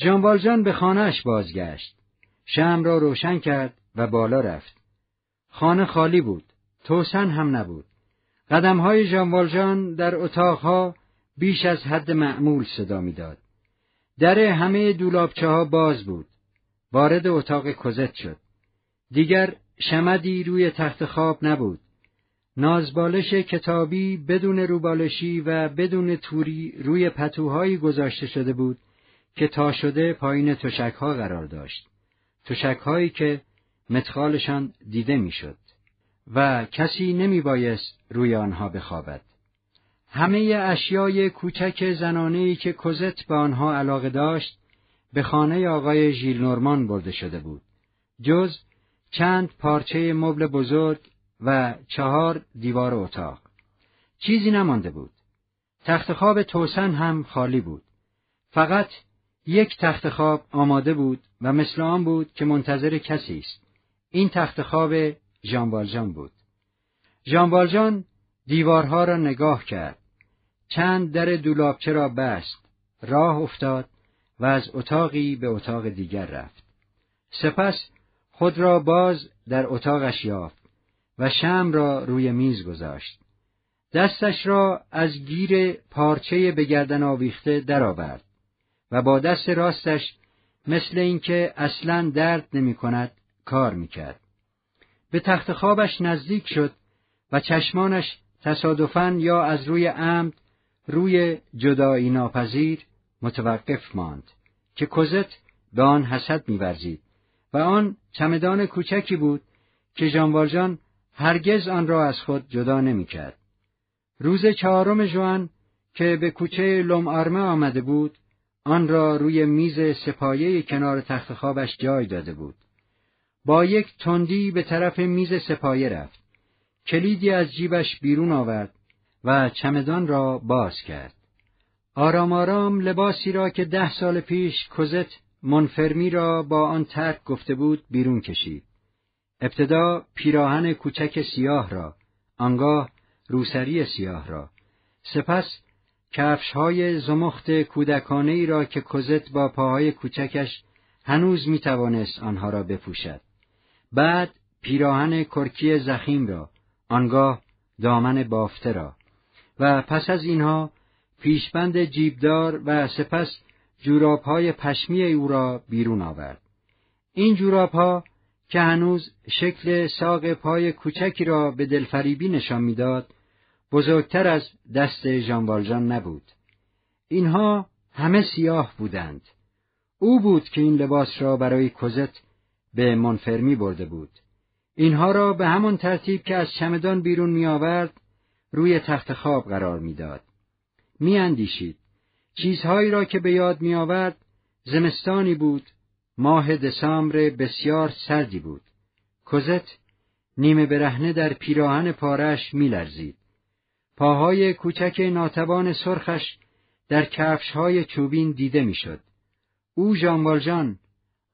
ژان به خانهاش بازگشت. شم را روشن کرد و بالا رفت. خانه خالی بود. توسن هم نبود. قدمهای ژان در اتاقها بیش از حد معمول صدا می‌داد. در همه دولابچه ها باز بود. وارد اتاق کزت شد. دیگر شمدی روی تخت خواب نبود. نازبالش کتابی بدون روبالشی و بدون توری روی پتوهایی گذاشته شده بود که تا شده پایین تشکها قرار داشت. تشکهایی که متخالشان دیده می‌شد و کسی نمی بایست روی آنها بخوابد. همه اشیای کوچک زنانهی که کوزت به آنها علاقه داشت به خانه آقای ژیل نورمان برده شده بود. جز چند پارچه مبل بزرگ و چهار دیوار اتاق. چیزی نمانده بود. تخت خواب توسن هم خالی بود. فقط یک تخت خواب آماده بود و مثل آن بود که منتظر کسی است. این تخت خواب ژان بود. ژان دیوارها را نگاه کرد. چند در دولابچه را بست. راه افتاد و از اتاقی به اتاق دیگر رفت. سپس خود را باز در اتاقش یافت و شم را روی میز گذاشت. دستش را از گیر پارچه به گردن آویخته درآورد و با دست راستش مثل اینکه اصلا درد نمی کند کار می‌کرد. به تخت خوابش نزدیک شد و چشمانش تصادفاً یا از روی عمد روی جدایی ناپذیر متوقف ماند که کوزت به آن حسد میورزید و آن چمدان کوچکی بود که ژان هرگز آن را از خود جدا نمی‌کرد. روز چهارم جوان که به کوچه لوم آرمه آمده بود آن را روی میز سپایه کنار تخت خوابش جای داده بود. با یک تندی به طرف میز سپایه رفت. کلیدی از جیبش بیرون آورد و چمدان را باز کرد. آرام آرام لباسی را که ده سال پیش کوزت منفرمی را با آن ترک گفته بود بیرون کشید. ابتدا پیراهن کوچک سیاه را، آنگاه روسری سیاه را، سپس کفش های زمخت کودکانه ای را که کوزت با پاهای کوچکش هنوز می توانست آنها را بپوشد. بعد پیراهن کرکی زخیم را، آنگاه دامن بافته را و پس از اینها پیشبند جیبدار و سپس های پشمی او را بیرون آورد. این ها که هنوز شکل ساق پای کوچکی را به دلفریبی نشان می‌داد، بزرگتر از دست ژان نبود. اینها همه سیاه بودند. او بود که این لباس را برای کوزت به منفرمی برده بود. اینها را به همان ترتیب که از چمدان بیرون می آورد روی تخت خواب قرار می‌داد. می اندیشید. چیزهایی را که به یاد می آورد زمستانی بود ماه دسامبر بسیار سردی بود. کوزت نیمه برهنه در پیراهن پارش میلرزید. پاهای کوچک ناتوان سرخش در کفشهای چوبین دیده می‌شد. او ژان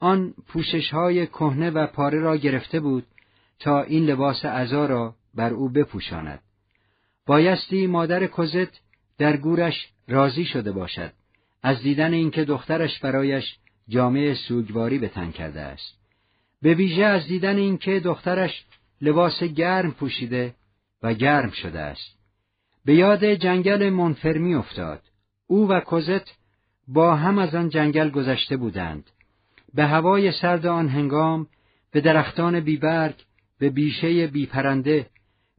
آن پوششهای کهنه و پاره را گرفته بود تا این لباس عزا را بر او بپوشاند. بایستی مادر کوزت در گورش راضی شده باشد از دیدن اینکه دخترش برایش جامعه سوگواری به تن کرده است. به ویژه از دیدن اینکه دخترش لباس گرم پوشیده و گرم شده است. به یاد جنگل منفرمی افتاد. او و کوزت با هم از آن جنگل گذشته بودند. به هوای سرد آن هنگام، به درختان بیبرگ، به بیشه بیپرنده،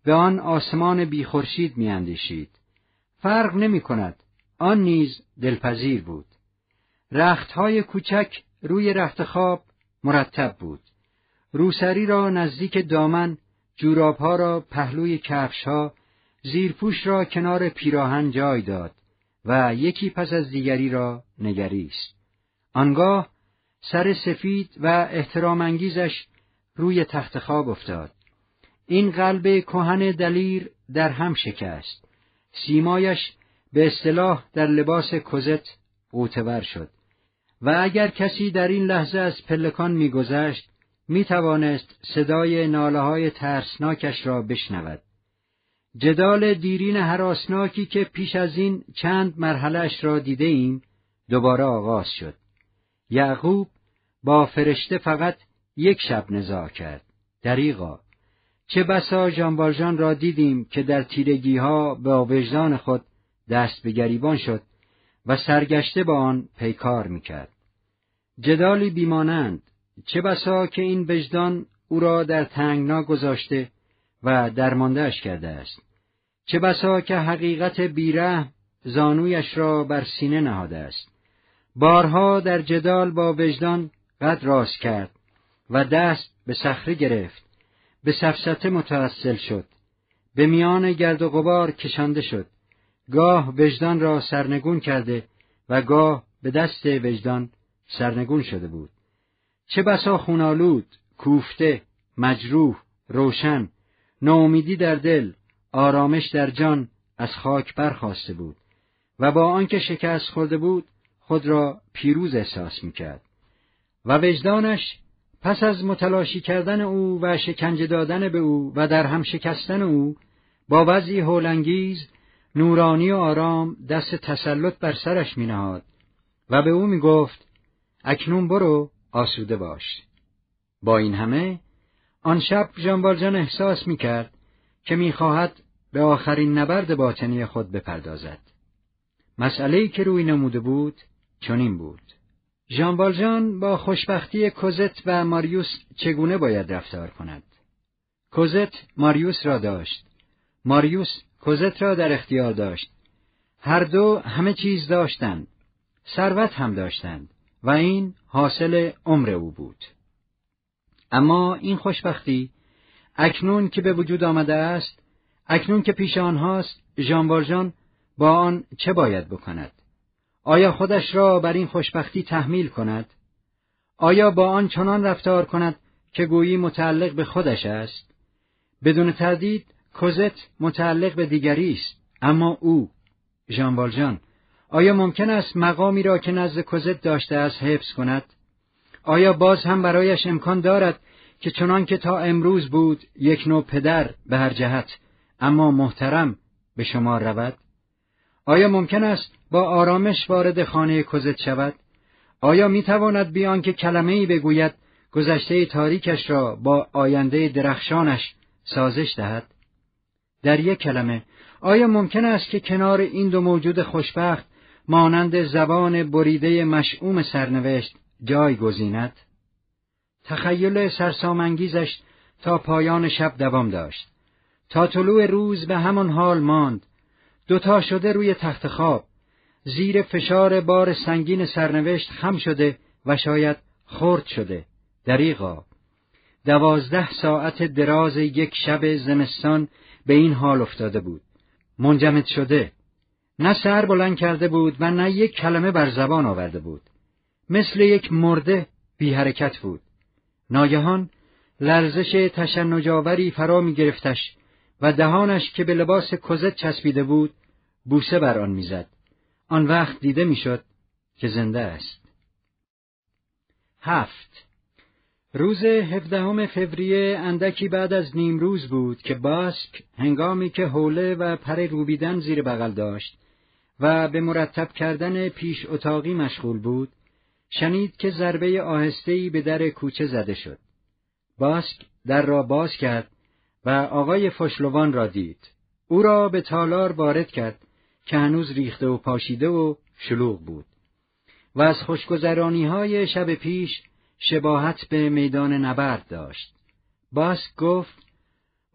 به آن آسمان بیخورشید میاندیشید. فرق نمی کند. آن نیز دلپذیر بود. رختهای کوچک روی رخت خواب مرتب بود. روسری را نزدیک دامن، جورابها را پهلوی کفشها، زیرپوش را کنار پیراهن جای داد و یکی پس از دیگری را نگریست. آنگاه سر سفید و احترام انگیزش روی تخت خواب افتاد. این قلب کهن دلیر در هم شکست. سیمایش به اصطلاح در لباس کزت قوتور شد. و اگر کسی در این لحظه از پلکان میگذشت می توانست صدای ناله های ترسناکش را بشنود. جدال دیرین حراسناکی که پیش از این چند مرحلهش را دیده ایم دوباره آغاز شد. یعقوب با فرشته فقط یک شب نزاع کرد. دریغا چه بسا جانبالجان را دیدیم که در تیرگی ها با وجدان خود دست به گریبان شد و سرگشته با آن پیکار می‌کرد. جدالی بیمانند چه بسا که این وجدان او را در تنگنا گذاشته و درماندهش کرده است. چه بسا که حقیقت بیره زانویش را بر سینه نهاده است. بارها در جدال با وجدان قد راست کرد و دست به صخره گرفت به سفسته متوسل شد به میان گرد و غبار کشانده شد گاه وجدان را سرنگون کرده و گاه به دست وجدان سرنگون شده بود چه بسا خونالود کوفته مجروح روشن ناامیدی در دل آرامش در جان از خاک برخواسته بود و با آنکه شکست خورده بود خود را پیروز احساس می‌کرد و وجدانش پس از متلاشی کردن او و شکنجه دادن به او و در هم شکستن او با وضعی هولانگیز نورانی و آرام دست تسلط بر سرش مینهاد و به او می‌گفت اکنون برو آسوده باش. با این همه آن شب ژانوالژان احساس می‌کرد که می‌خواهد به آخرین نبرد باطنی خود بپردازد. مسئله که روی نموده بود چنین بود. ژان والژان با خوشبختی کوزت و ماریوس چگونه باید رفتار کند؟ کوزت ماریوس را داشت. ماریوس کوزت را در اختیار داشت. هر دو همه چیز داشتند. ثروت هم داشتند و این حاصل عمر او بود. اما این خوشبختی اکنون که به وجود آمده است اکنون که پیش آنهاست ژان با آن چه باید بکند آیا خودش را بر این خوشبختی تحمیل کند؟ آیا با آن چنان رفتار کند که گویی متعلق به خودش است؟ بدون تردید کوزت متعلق به دیگری است اما او ژان آیا ممکن است مقامی را که نزد کوزت داشته است حفظ کند آیا باز هم برایش امکان دارد که چنان که تا امروز بود یک نوع پدر به هر جهت اما محترم به شما رود آیا ممکن است با آرامش وارد خانه کزت شود؟ آیا می تواند بیان که کلمه ای بگوید گذشته تاریکش را با آینده درخشانش سازش دهد؟ در یک کلمه آیا ممکن است که کنار این دو موجود خوشبخت مانند زبان بریده مشعوم سرنوشت جای گزیند؟ تخیل سرسامانگیزش تا پایان شب دوام داشت. تا طلوع روز به همان حال ماند. دوتا شده روی تخت خواب. زیر فشار بار سنگین سرنوشت خم شده و شاید خرد شده. دریغا دوازده ساعت دراز یک شب زمستان به این حال افتاده بود. منجمد شده. نه سر بلند کرده بود و نه یک کلمه بر زبان آورده بود. مثل یک مرده بی حرکت بود. ناگهان لرزش تشنجاوری فرا می گرفتش و دهانش که به لباس کزت چسبیده بود بوسه بر آن می‌زد. آن وقت دیده می‌شد که زنده است. هفت. روز هفدهم فوریه اندکی بعد از نیم روز بود که باسک هنگامی که حوله و پر روبیدن زیر بغل داشت و به مرتب کردن پیش اتاقی مشغول بود شنید که ضربه آهستهی به در کوچه زده شد باسک در را باز کرد و آقای فشلوان را دید او را به تالار وارد کرد که هنوز ریخته و پاشیده و شلوغ بود و از خوشگذرانی های شب پیش شباهت به میدان نبرد داشت. باسک گفت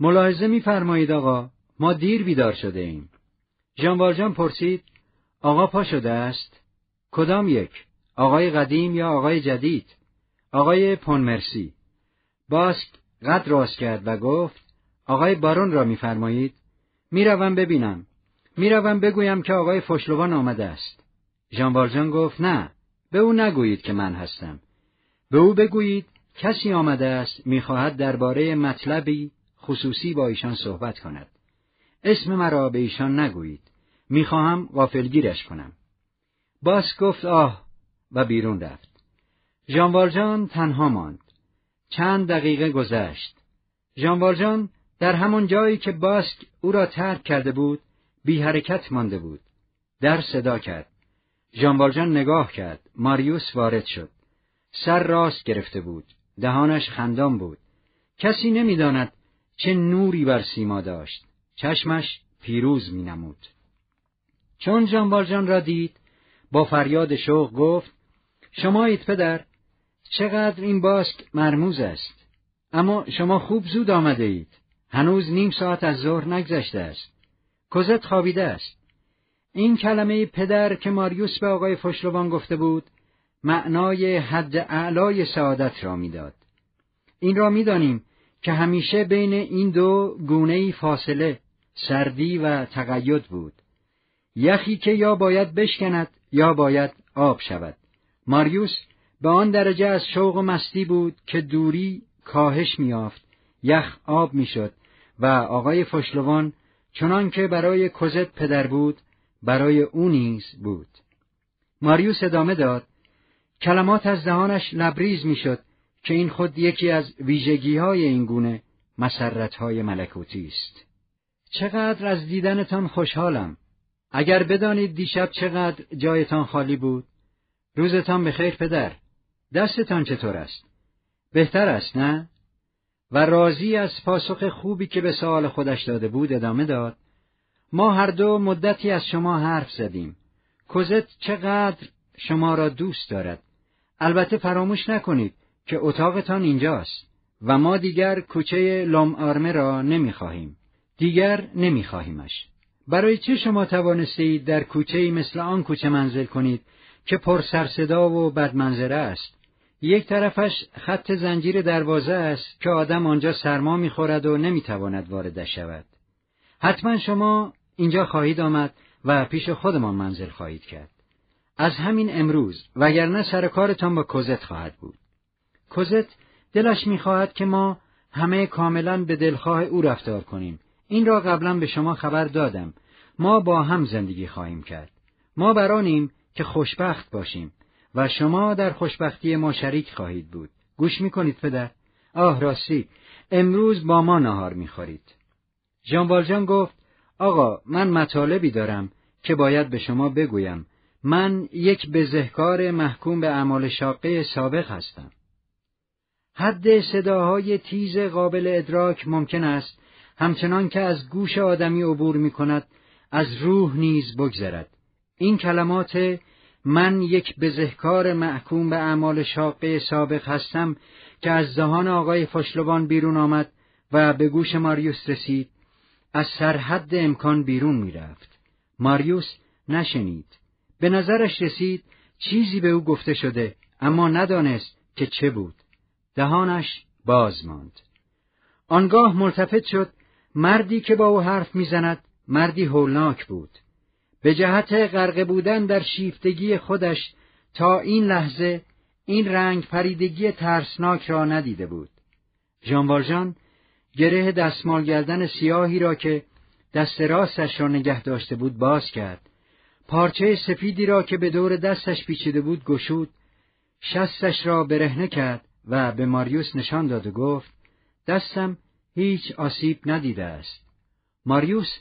ملاحظه میفرمایید آقا ما دیر بیدار شده ایم. ژان پرسید آقا پا شده است؟ کدام یک؟ آقای قدیم یا آقای جدید؟ آقای پونمرسی. باسک قد راست کرد و گفت آقای بارون را میفرمایید؟ می‌روم ببینم. می‌روم بگویم که آقای فشلوان آمده است. ژان گفت نه، به او نگویید که من هستم. به او بگویید کسی آمده است می‌خواهد درباره مطلبی خصوصی با ایشان صحبت کند. اسم مرا به ایشان نگویید. می‌خواهم غافلگیرش کنم. باس گفت آه و بیرون رفت. ژان تنها ماند. چند دقیقه گذشت. ژان در همان جایی که باسک او را ترک کرده بود بی حرکت مانده بود. در صدا کرد. ژان نگاه کرد. ماریوس وارد شد. سر راست گرفته بود دهانش خندان بود کسی نمی‌داند چه نوری بر سیما داشت چشمش پیروز می نمود. چون جان را دید با فریاد شوق گفت شمایید پدر چقدر این باسک مرموز است. اما شما خوب زود آمده اید. هنوز نیم ساعت از ظهر نگذشته است. کزت خوابیده است. این کلمه پدر که ماریوس به آقای فشلوان گفته بود معنای حد اعلای سعادت را می‌داد. این را می‌دانیم که همیشه بین این دو گونه فاصله سردی و تقید بود. یخی که یا باید بشکند یا باید آب شود. ماریوس به آن درجه از شوق و مستی بود که دوری کاهش میافت یخ آب می‌شد و آقای فشلوان چنان که برای کزت پدر بود برای او نیز بود. ماریوس ادامه داد کلمات از دهانش لبریز می‌شد که این خود یکی از ویژگی های این گونه مسرت های ملکوتی است. چقدر از دیدنتان خوشحالم. اگر بدانید دیشب چقدر جایتان خالی بود روزتان به خیر پدر. دستتان چطور است؟ بهتر است نه؟ و راضی از پاسخ خوبی که به سوال خودش داده بود ادامه داد. ما هر دو مدتی از شما حرف زدیم. کوزت چقدر شما را دوست دارد؟ البته فراموش نکنید که اتاقتان اینجاست و ما دیگر کوچه لام آرمه را نمی‌خواهیم. دیگر نمیخواهیمش. برای چه شما توانستید در کوچه مثل آن کوچه منزل کنید که پر سرصدا و بدمنظره است. یک طرفش خط زنجیر دروازه است که آدم آنجا سرما می‌خورد و نمی‌تواند واردش شود. حتما شما اینجا خواهید آمد و پیش خودمان منزل خواهید کرد. از همین امروز وگرنه سر کارتان با کوزت خواهد بود. کوزت دلش می‌خواهد که ما همه کاملا به دلخواه او رفتار کنیم. این را قبلا به شما خبر دادم. ما با هم زندگی خواهیم کرد. ما برانیم که خوشبخت باشیم و شما در خوشبختی ما شریک خواهید بود. گوش می‌کنید پدر؟ آه راستی امروز با ما نهار می‌خورید. ژان گفت آقا من مطالبی دارم که باید به شما بگویم. من یک بزهکار محکوم به اعمال شاقه سابق هستم. حد صداهای تیز قابل ادراک ممکن است همچنان که از گوش آدمی عبور می کند از روح نیز بگذرد. این کلمات من یک بزهکار محکوم به اعمال شاقه سابق هستم که از دهان آقای فشلوان بیرون آمد و به گوش ماریوس رسید. از سرحد امکان بیرون می‌رفت. ماریوس نشنید. به نظرش رسید چیزی به او گفته شده اما ندانست که چه بود. دهانش باز ماند. آنگاه ملتفت شد. مردی که با او حرف می‌زند مردی هولناک بود. به جهت غرق بودن در شیفتگی خودش تا این لحظه این رنگ پریدگی ترسناک را ندیده بود. ژان گره دستمال گردن سیاهی را که دست راستش را نگه داشته بود باز کرد. پارچه سفیدی را که به دور دستش پیچیده بود گشود شستش را برهنه کرد و به ماریوس نشان داد و گفت دستم هیچ آسیب ندیده است. ماریوس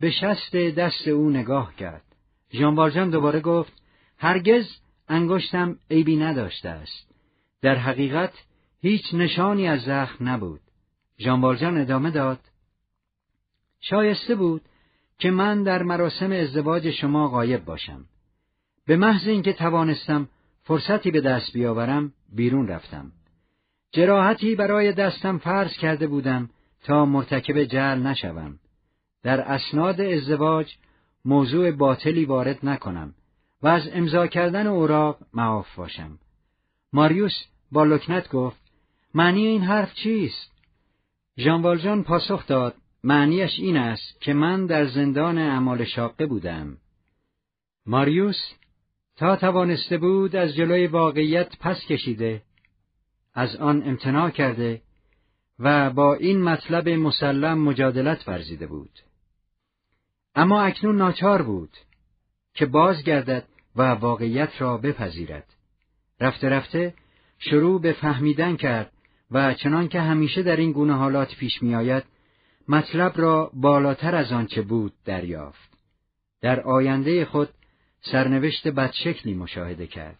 به شست دست او نگاه کرد. ژان دوباره گفت هرگز انگشتم عیبی نداشته است. در حقیقت هیچ نشانی از زخم نبود. ژان ادامه داد شایسته بود که من در مراسم ازدواج شما غایب باشم. به محض اینکه توانستم فرصتی به دست بیاورم بیرون رفتم. جراحتی برای دستم فرض کرده بودم تا مرتکب جل نشوم. در اسناد ازدواج موضوع باطلی وارد نکنم و از امضا کردن اوراق معاف باشم. ماریوس با لکنت گفت معنی این حرف چیست؟ ژان پاسخ داد معنیش این است که من در زندان اعمال شاقه بودم. ماریوس تا توانسته بود از جلوی واقعیت پس کشیده از آن امتناع کرده و با این مطلب مسلم مجادلت ورزیده بود. اما اکنون ناچار بود که بازگردد و واقعیت را بپذیرد. رفته رفته شروع به فهمیدن کرد و چنان که همیشه در این گونه حالات پیش می آید مطلب را بالاتر از آنچه بود دریافت. در آینده خود سرنوشت بدشکلی مشاهده کرد.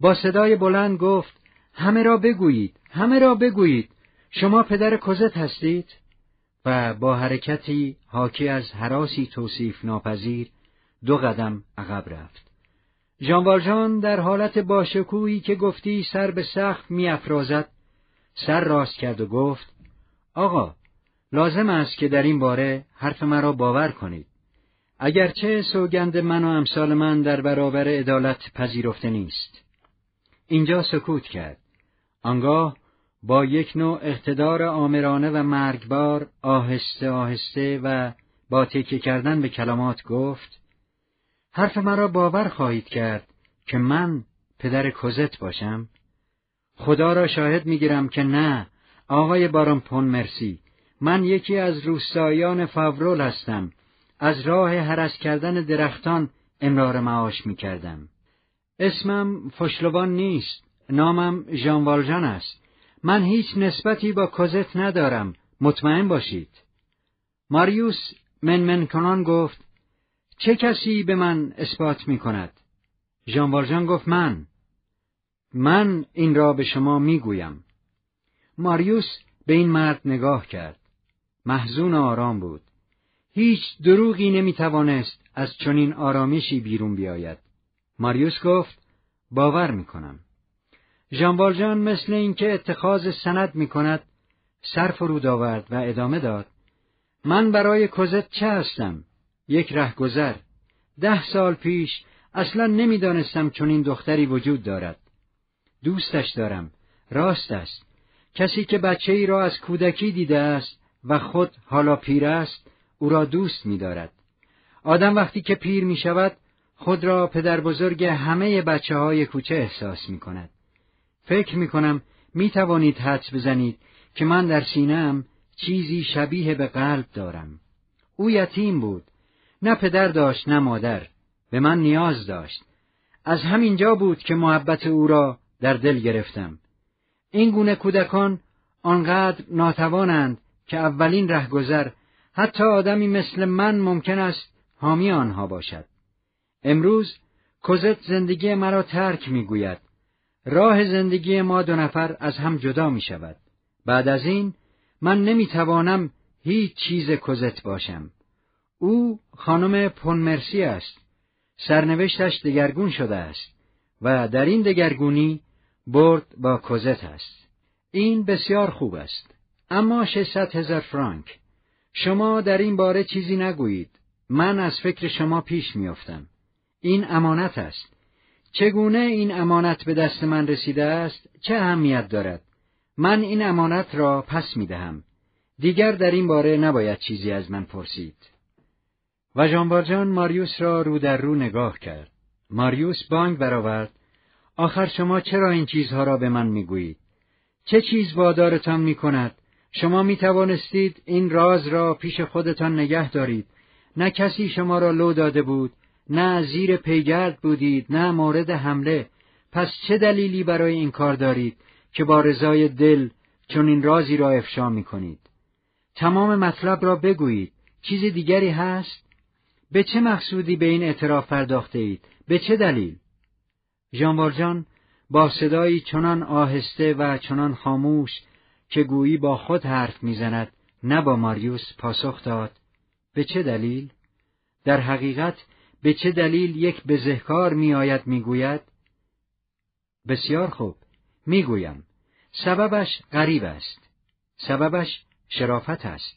با صدای بلند گفت همه را بگویید همه را بگویید. شما پدر کزت هستید؟ و با حرکتی حاکی از حراسی توصیف ناپذیر دو قدم عقب رفت. ژان در حالت باشکویی که گفتی سر به سقف میافرازد سر راست کرد و گفت آقا لازم است که در این باره حرف مرا باور کنید. اگرچه سوگند من و امثال من در برابر عدالت پذیرفته نیست. اینجا سکوت کرد. آنگاه با یک نوع اقتدار آمرانه و مرگبار آهسته آهسته و با تکیه کردن به کلمات گفت حرف مرا باور خواهید کرد که من پدر کزت باشم. خدا را شاهد می‌گیرم که نه آقای باران پون مرسی. من یکی از روستایان فاورول هستم. از راه هرس کردن درختان امرار معاش می کردم. اسمم فشلوان نیست نامم ژان است. من هیچ نسبتی با کزت ندارم مطمئن باشید ماریوس منمن کنان گفت چه کسی به من اثبات می کند؟ ژان گفت من من این را به شما می گویم. ماریوس به این مرد نگاه کرد. محزون آرام بود. هیچ دروغی نمی توانست از چنین آرامشی بیرون بیاید. ماریوس گفت باور می کنم. ژان مثل اینکه اتخاذ سند می کند سر فرود آورد و ادامه داد. من برای کزت چه هستم؟ یک رهگذر. ده سال پیش اصلا نمی‌دانستم چنین دختری وجود دارد. دوستش دارم. راست است. کسی که بچه ای را از کودکی دیده است و خود حالا پیر است او را دوست می دارد. آدم وقتی که پیر می شود خود را پدر بزرگ همه بچه های کوچه احساس می کند. فکر می کنم می توانید حدس بزنید که من در سینم چیزی شبیه به قلب دارم. او یتیم بود. نه پدر داشت نه مادر. به من نیاز داشت. از همینجا بود که محبت او را در دل گرفتم. این گونه کودکان آنقدر ناتوانند که اولین رهگذر حتی آدمی مثل من ممکن است حامی آنها باشد. امروز کزت زندگی مرا ترک می‌گوید. راه زندگی ما دو نفر از هم جدا می شود. بعد از این من نمی‌توانم هیچ چیز کزت باشم. او خانم پونمرسی است. سرنوشتش دگرگون شده است و در این دگرگونی برد با کزت است. این بسیار خوب است. اما 600 هزار فرانک. شما در این باره چیزی نگویید. من از فکر شما پیش میافتم. این امانت است. چگونه این امانت به دست من رسیده است؟ چه اهمیت دارد؟ من این امانت را پس می دهم. دیگر در این باره نباید چیزی از من پرسید. و جانبارجان ماریوس را رو در رو نگاه کرد. ماریوس بانگ برآورد. آخر شما چرا این چیزها را به من می‌گویید؟ چه چیز وادارتان می کند شما می توانستید این راز را پیش خودتان نگه دارید. نه کسی شما را لو داده بود نه زیر پیگرد بودید نه مورد حمله. پس چه دلیلی برای این کار دارید که با رضای دل چون این رازی را افشا می کنید تمام مطلب را بگویید. چیز دیگری هست؟ به چه مقصودی به این اعتراف پرداخته اید؟ به چه دلیل؟ ژان با صدایی چنان آهسته و چنان خاموش که گویی با خود حرف می‌زند نه با ماریوس پاسخ داد. به چه دلیل؟ در حقیقت به چه دلیل یک بزهکار میآید می‌گوید؟ بسیار خوب. می‌گویم سببش غریب است. سببش شرافت است.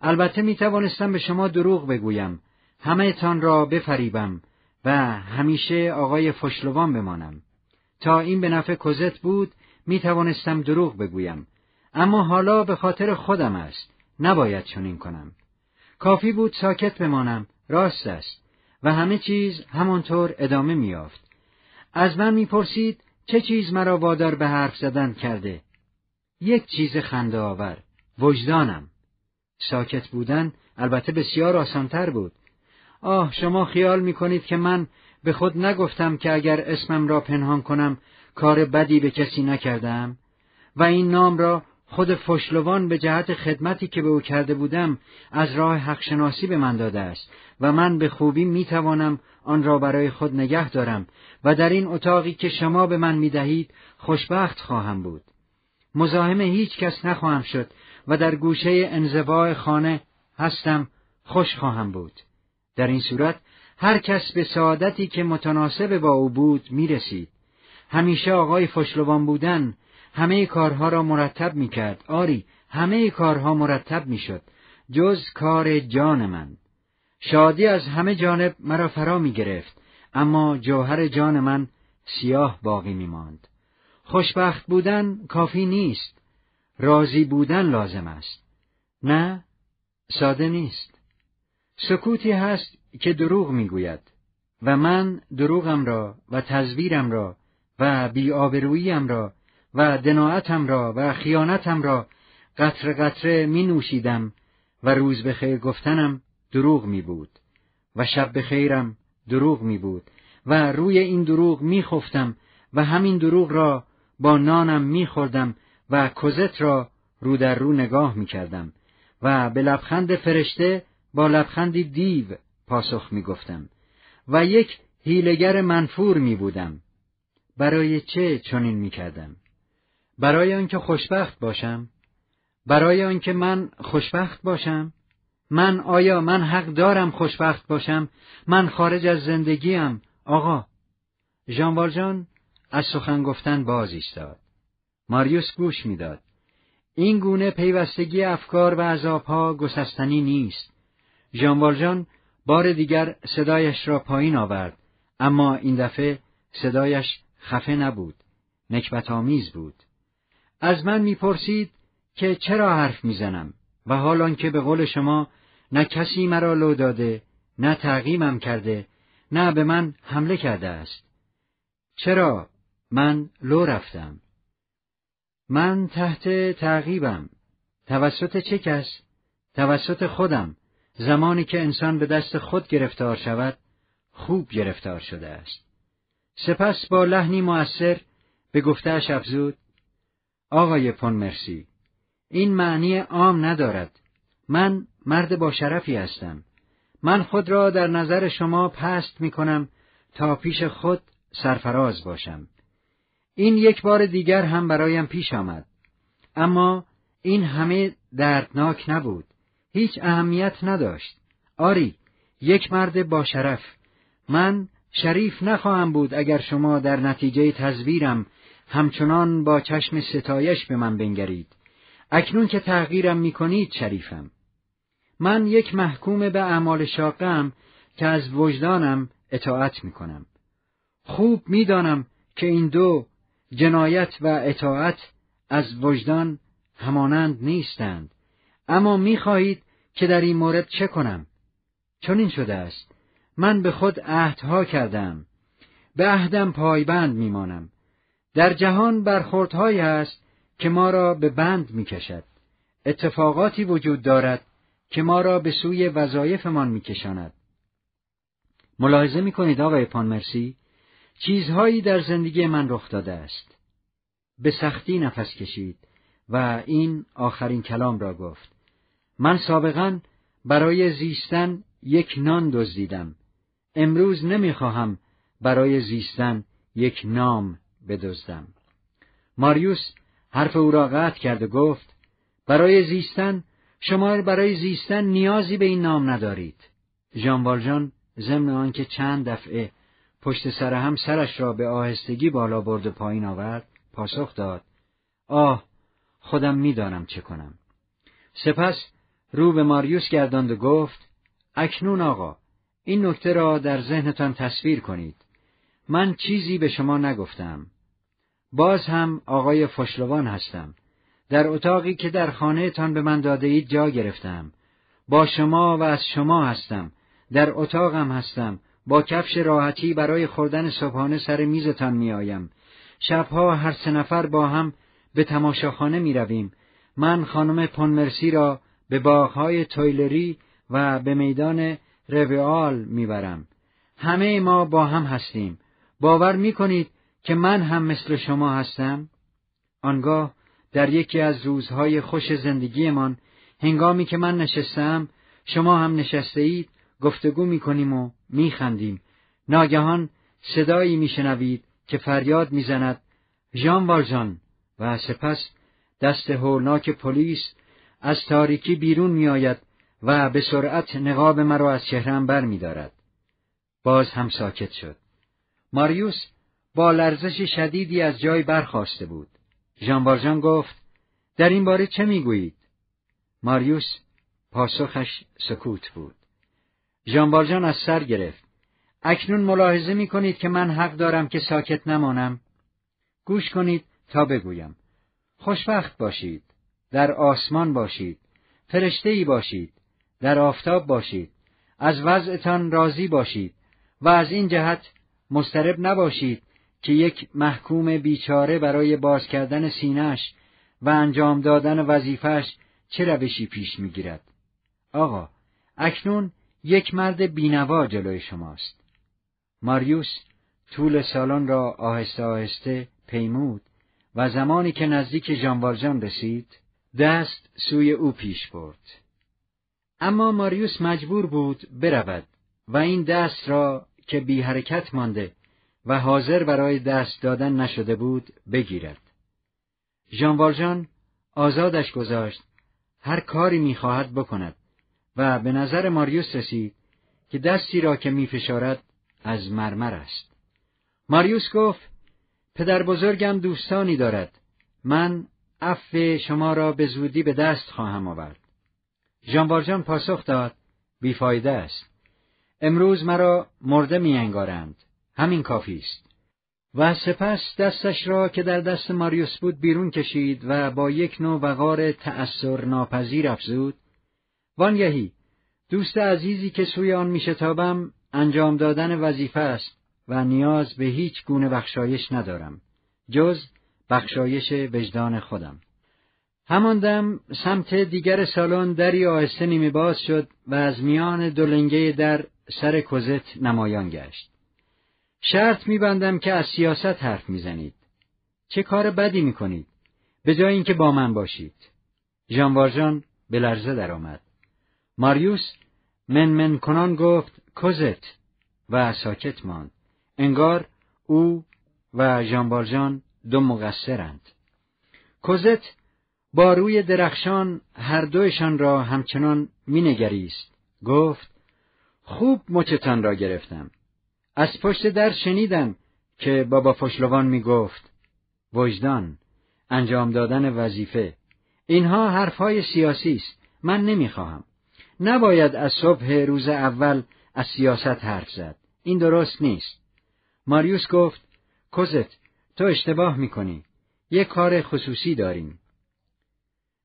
البته می توانستم به شما دروغ بگویم. همه تان را بفریبم و همیشه آقای فشلوان بمانم. تا این به نفع کزت بود می توانستم دروغ بگویم. اما حالا به خاطر خودم است. نباید چنین کنم. کافی بود ساکت بمانم. راست است. و همه چیز همانطور ادامه میافت. از من می‌پرسید چه چیز مرا وادار به حرف زدن کرده؟ یک چیز خنده آور، وجدانم. ساکت بودن البته بسیار آسانتر بود. آه شما خیال می‌کنید که من به خود نگفتم که اگر اسمم را پنهان کنم کار بدی به کسی نکردم و این نام را خود فشلوان به جهت خدمتی که به او کرده بودم از راه حقشناسی به من داده است و من به خوبی می توانم آن را برای خود نگه دارم و در این اتاقی که شما به من می دهید خوشبخت خواهم بود. مزاحم هیچ کس نخواهم شد و در گوشه انزواع خانه هستم خوش خواهم بود. در این صورت هر کس به سعادتی که متناسب با او بود می رسید. همیشه آقای فشلوان بودن همه کارها را مرتب می کرد. آری همه کارها مرتب می شد. جز کار جان من. شادی از همه جانب مرا فرا می گرفت. اما جوهر جان من سیاه باقی می ماند. خوشبخت بودن کافی نیست. راضی بودن لازم است. نه، ساده نیست. سکوتی هست که دروغ می‌گوید و من دروغم را و تزویرم را و بیآبروییم را و دناعتم را و خیانتم را قطر قطره می نوشیدم و روز به خیر گفتنم دروغ می بود و شب به خیرم دروغ می بود و روی این دروغ می خفتم و همین دروغ را با نانم می خوردم و کزت را رو در رو نگاه می کردم و به لبخند فرشته با لبخندی دیو پاسخ می گفتم و یک هیلگر منفور می بودم. برای چه چنین می کردم؟ برای آنکه خوشبخت باشم؟ برای آنکه من خوشبخت باشم؟ من آیا من حق دارم خوشبخت باشم؟ من خارج از زندگیم آقا ژان والژان از سخن گفتن باز ایستاد. ماریوس گوش می‌داد. این گونه پیوستگی افکار و عذابها گسستنی نیست. ژان والژان بار دیگر صدایش را پایین آورد اما این دفعه صدایش خفه نبود نکبت آمیز بود از من می‌پرسید که چرا حرف می‌زنم و حال که به قول شما نه کسی مرا لو داده نه تعقیمم کرده نه به من حمله کرده است. چرا من لو رفتم؟ من تحت تعقیبم. توسط چه کس؟ توسط خودم. زمانی که انسان به دست خود گرفتار شود خوب گرفتار شده است. سپس با لحنی مؤثر به گفتهش افزود آقای پون مرسی. این معنی عام ندارد. من مرد با شرفی هستم. من خود را در نظر شما پست می کنم تا پیش خود سرفراز باشم. این یک بار دیگر هم برایم پیش آمد. اما این همه دردناک نبود. هیچ اهمیت نداشت. آری، یک مرد با شرف. من شریف نخواهم بود اگر شما در نتیجه تزویرم همچنان با چشم ستایش به من بنگرید. اکنون که تغییرم می‌کنید شریفم. من یک محکوم به اعمال شاقم که از وجدانم اطاعت می‌کنم. خوب می‌دانم که این دو جنایت و اطاعت از وجدان همانند نیستند. اما می‌خواهید که در این مورد چه کنم؟ چون این شده است. من به خود عهدها کردم. به عهدم پایبند میمانم. در جهان برخوردهایی است که ما را به بند می‌کشد. اتفاقاتی وجود دارد که ما را به سوی وظایفمان میکشاند. ملاحظه می‌کنید آقای پانمرسی چیزهایی در زندگی من رخ داده است. به سختی نفس کشید و این آخرین کلام را گفت. من سابقا برای زیستن یک نان دزدیدم. امروز نمی‌خواهم برای زیستن یک نام بدزدم. ماریوس حرف او را قطع کرد و گفت برای زیستن شما برای زیستن نیازی به این نام ندارید. ژان والژان ضمن آنکه چند دفعه پشت سر هم سرش را به آهستگی بالا برد و پایین آورد پاسخ داد آه خودم می‌دانم چه کنم سپس رو به ماریوس گرداند و گفت اکنون آقا این نکته را در ذهنتان تصویر کنید من چیزی به شما نگفتم باز هم آقای فشلوان هستم در اتاقی که در خانهتان به من داده اید جا گرفتم با شما و از شما هستم در اتاقم هستم با کفش راحتی برای خوردن صبحانه سر میزتان میآیم شبها هر سه نفر با هم به تماشاخانه می رویم. من خانم پونمرسی را به باغهای تویلری و به میدان رویال می‌برم. همه ما با هم هستیم. باور می کنید که من هم مثل شما هستم؟ آنگاه در یکی از روزهای خوش زندگیمان هنگامی که من نشستم شما هم نشسته اید گفتگو می‌کنیم و میخندیم ناگهان صدایی میشنوید که فریاد می‌زند ژان والژان و سپس دست هولناک پلیس از تاریکی بیرون میآید و به سرعت نقاب مرا از چهرم بر میدارد. باز هم ساکت شد. ماریوس با لرزش شدیدی از جای برخواسته بود. ژان گفت در این باره چه می‌گویید؟ ماریوس پاسخش سکوت بود. ژان از سر گرفت. اکنون ملاحظه می کنید که من حق دارم که ساکت نمانم. گوش کنید تا بگویم. خوشبخت باشید. در آسمان باشید. فرشته ای باشید. در آفتاب باشید. از وضعتان راضی باشید و از این جهت مسترب نباشید که یک محکوم بیچاره برای باز کردن سینهش و انجام دادن وظیفش چه روشی پیش می‌گیرد. آقا، اکنون یک مرد بینوا جلوی شماست. ماریوس طول سالن را آهسته آهسته پیمود و زمانی که نزدیک جانوارجان رسید دست سوی او پیش برد. اما ماریوس مجبور بود برود و این دست را که بی حرکت مانده و حاضر برای دست دادن نشده بود بگیرد. ژان آزادش گذاشت هر کاری می‌خواهد بکند و به نظر ماریوس رسید که دستی را که میفشارد از مرمر است. ماریوس گفت پدر بزرگم دوستانی دارد. من عفو شما را به زودی به دست خواهم آورد. ژان پاسخ داد بیفایده است. امروز مرا مرده میانگارند. همین کافی است. و سپس دستش را که در دست ماریوس بود بیرون کشید و با یک نوع وقار تأثیر ناپذیر افزود وانگهی دوست عزیزی که سوی آن میشتابم انجام دادن وظیفه است و نیاز به هیچ گونه بخشایش ندارم جز بخشایش وجدان خودم همان سمت دیگر سالن دری آهسته نیمه باز شد و از میان دولنگه در سر کوزت نمایان گشت. شرط میبندم که از سیاست حرف می‌زنید. چه کار بدی می‌کنید؟ به جای اینکه با من باشید. ژان به لرزه درآمد. ماریوس من من کنان گفت کوزت و ساکت ماند. انگار او و ژان دو مقصرند. کوزت با روی درخشان هر دویشان را همچنان مینگریست. گفت خوب مچتان را گرفتم. از پشت در شنیدم که بابا فشلوان می گفت وجدان انجام دادن وظیفه اینها حرفهای سیاسی است من نمی‌خواهم. نباید از صبح روز اول از سیاست حرف زد این درست نیست. ماریوس گفت کوزت تو اشتباه می‌کنی یک کار خصوصی داریم.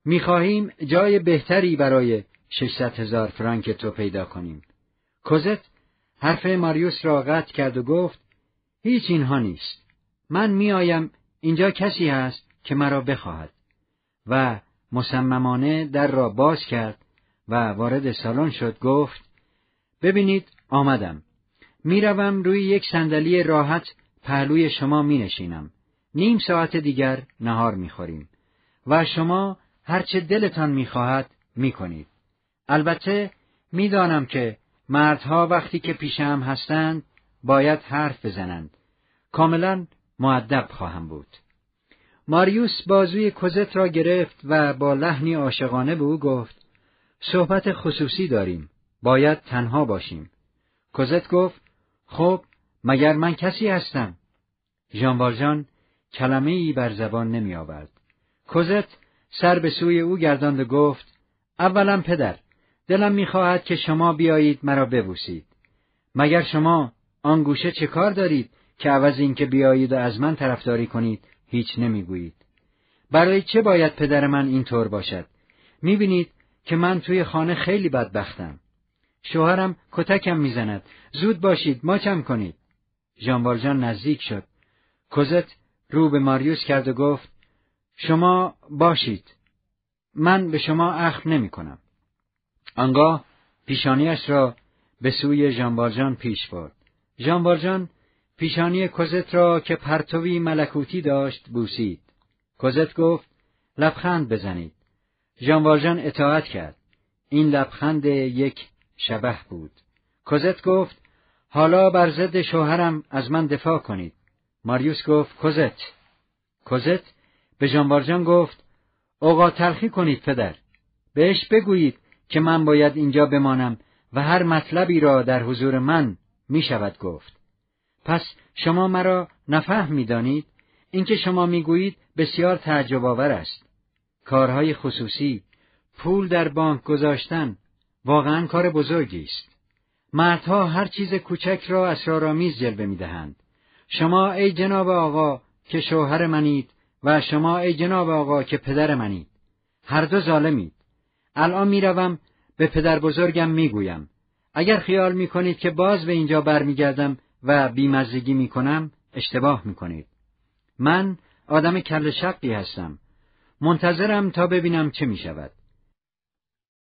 می‌خواهیم جای بهتری برای ششصد هزار فرانک تو پیدا کنیم. کوزت حرف ماریوس را قطع کرد و گفت هیچ اینها نیست من میآیم اینجا کسی هست که مرا بخواهد و مصممانه در را باز کرد و وارد سالن شد گفت ببینید آمدم می‌روم روی یک صندلی راحت پهلوی شما می نشینم. نیم ساعت دیگر نهار می‌خوریم و شما هرچه دلتان می‌خواهد می‌کنید. البته می‌دانم که مردها وقتی که پیشم هستند باید حرف بزنند. کاملا معدب خواهم بود. ماریوس بازوی کوزت را گرفت و با لحنی عاشقانه به او گفت صحبت خصوصی داریم. باید تنها باشیم. کوزت گفت خب مگر من کسی هستم؟ ژان کلمه ای بر زبان نمی آورد. کوزت سر به سوی او گرداند و گفت اولا پدر دلم می‌خواهد که شما بیایید مرا ببوسید. مگر شما آن گوشه چه کار دارید که عوض اینکه بیایید و از من طرفداری کنید هیچ نمی‌گویید؟ برای چه باید پدر من اینطور باشد؟ می‌بینید که من توی خانه خیلی بدبختم. شوهرم کتکم می‌زند. زود باشید ماچم کنید. ژان نزدیک شد. کوزت رو به ماریوس کرد و گفت شما باشید. من به شما اخم نمی کنم. آنگاه پیشانیش را به سوی ژانوالژان پیش برد. ژانوالژان پیشانی کوزت را که پرتوی ملکوتی داشت بوسید. کوزت گفت لبخند بزنید. ژان والژان اطاعت کرد. این لبخند یک شبه بود. کوزت گفت حالا بر ضد شوهرم از من دفاع کنید. ماریوس گفت کوزت. کوزت به ژان گفت اوقات تلخی کنید پدر. بهش بگویید که من باید اینجا بمانم و هر مطلبی را در حضور من می شود گفت. پس شما مرا نفهم می دانید؟ اینکه شما می‌گویید بسیار تعجب آور است. کارهای خصوصی، پول در بانک گذاشتن، واقعا کار بزرگی است. مردها هر چیز کوچک را اسرارآمیز جلوه می‌دهند. شما ای جناب آقا که شوهر منید و شما ای جناب آقا که پدر منید. هر دو ظالمید. الان می‌روم به پدر بزرگم می‌گویم. اگر خیال می‌کنید که باز به اینجا برمیگردم و بیمزگی می‌کنم اشتباه می‌کنید. من آدم کل شقی هستم. منتظرم تا ببینم چه می‌شود.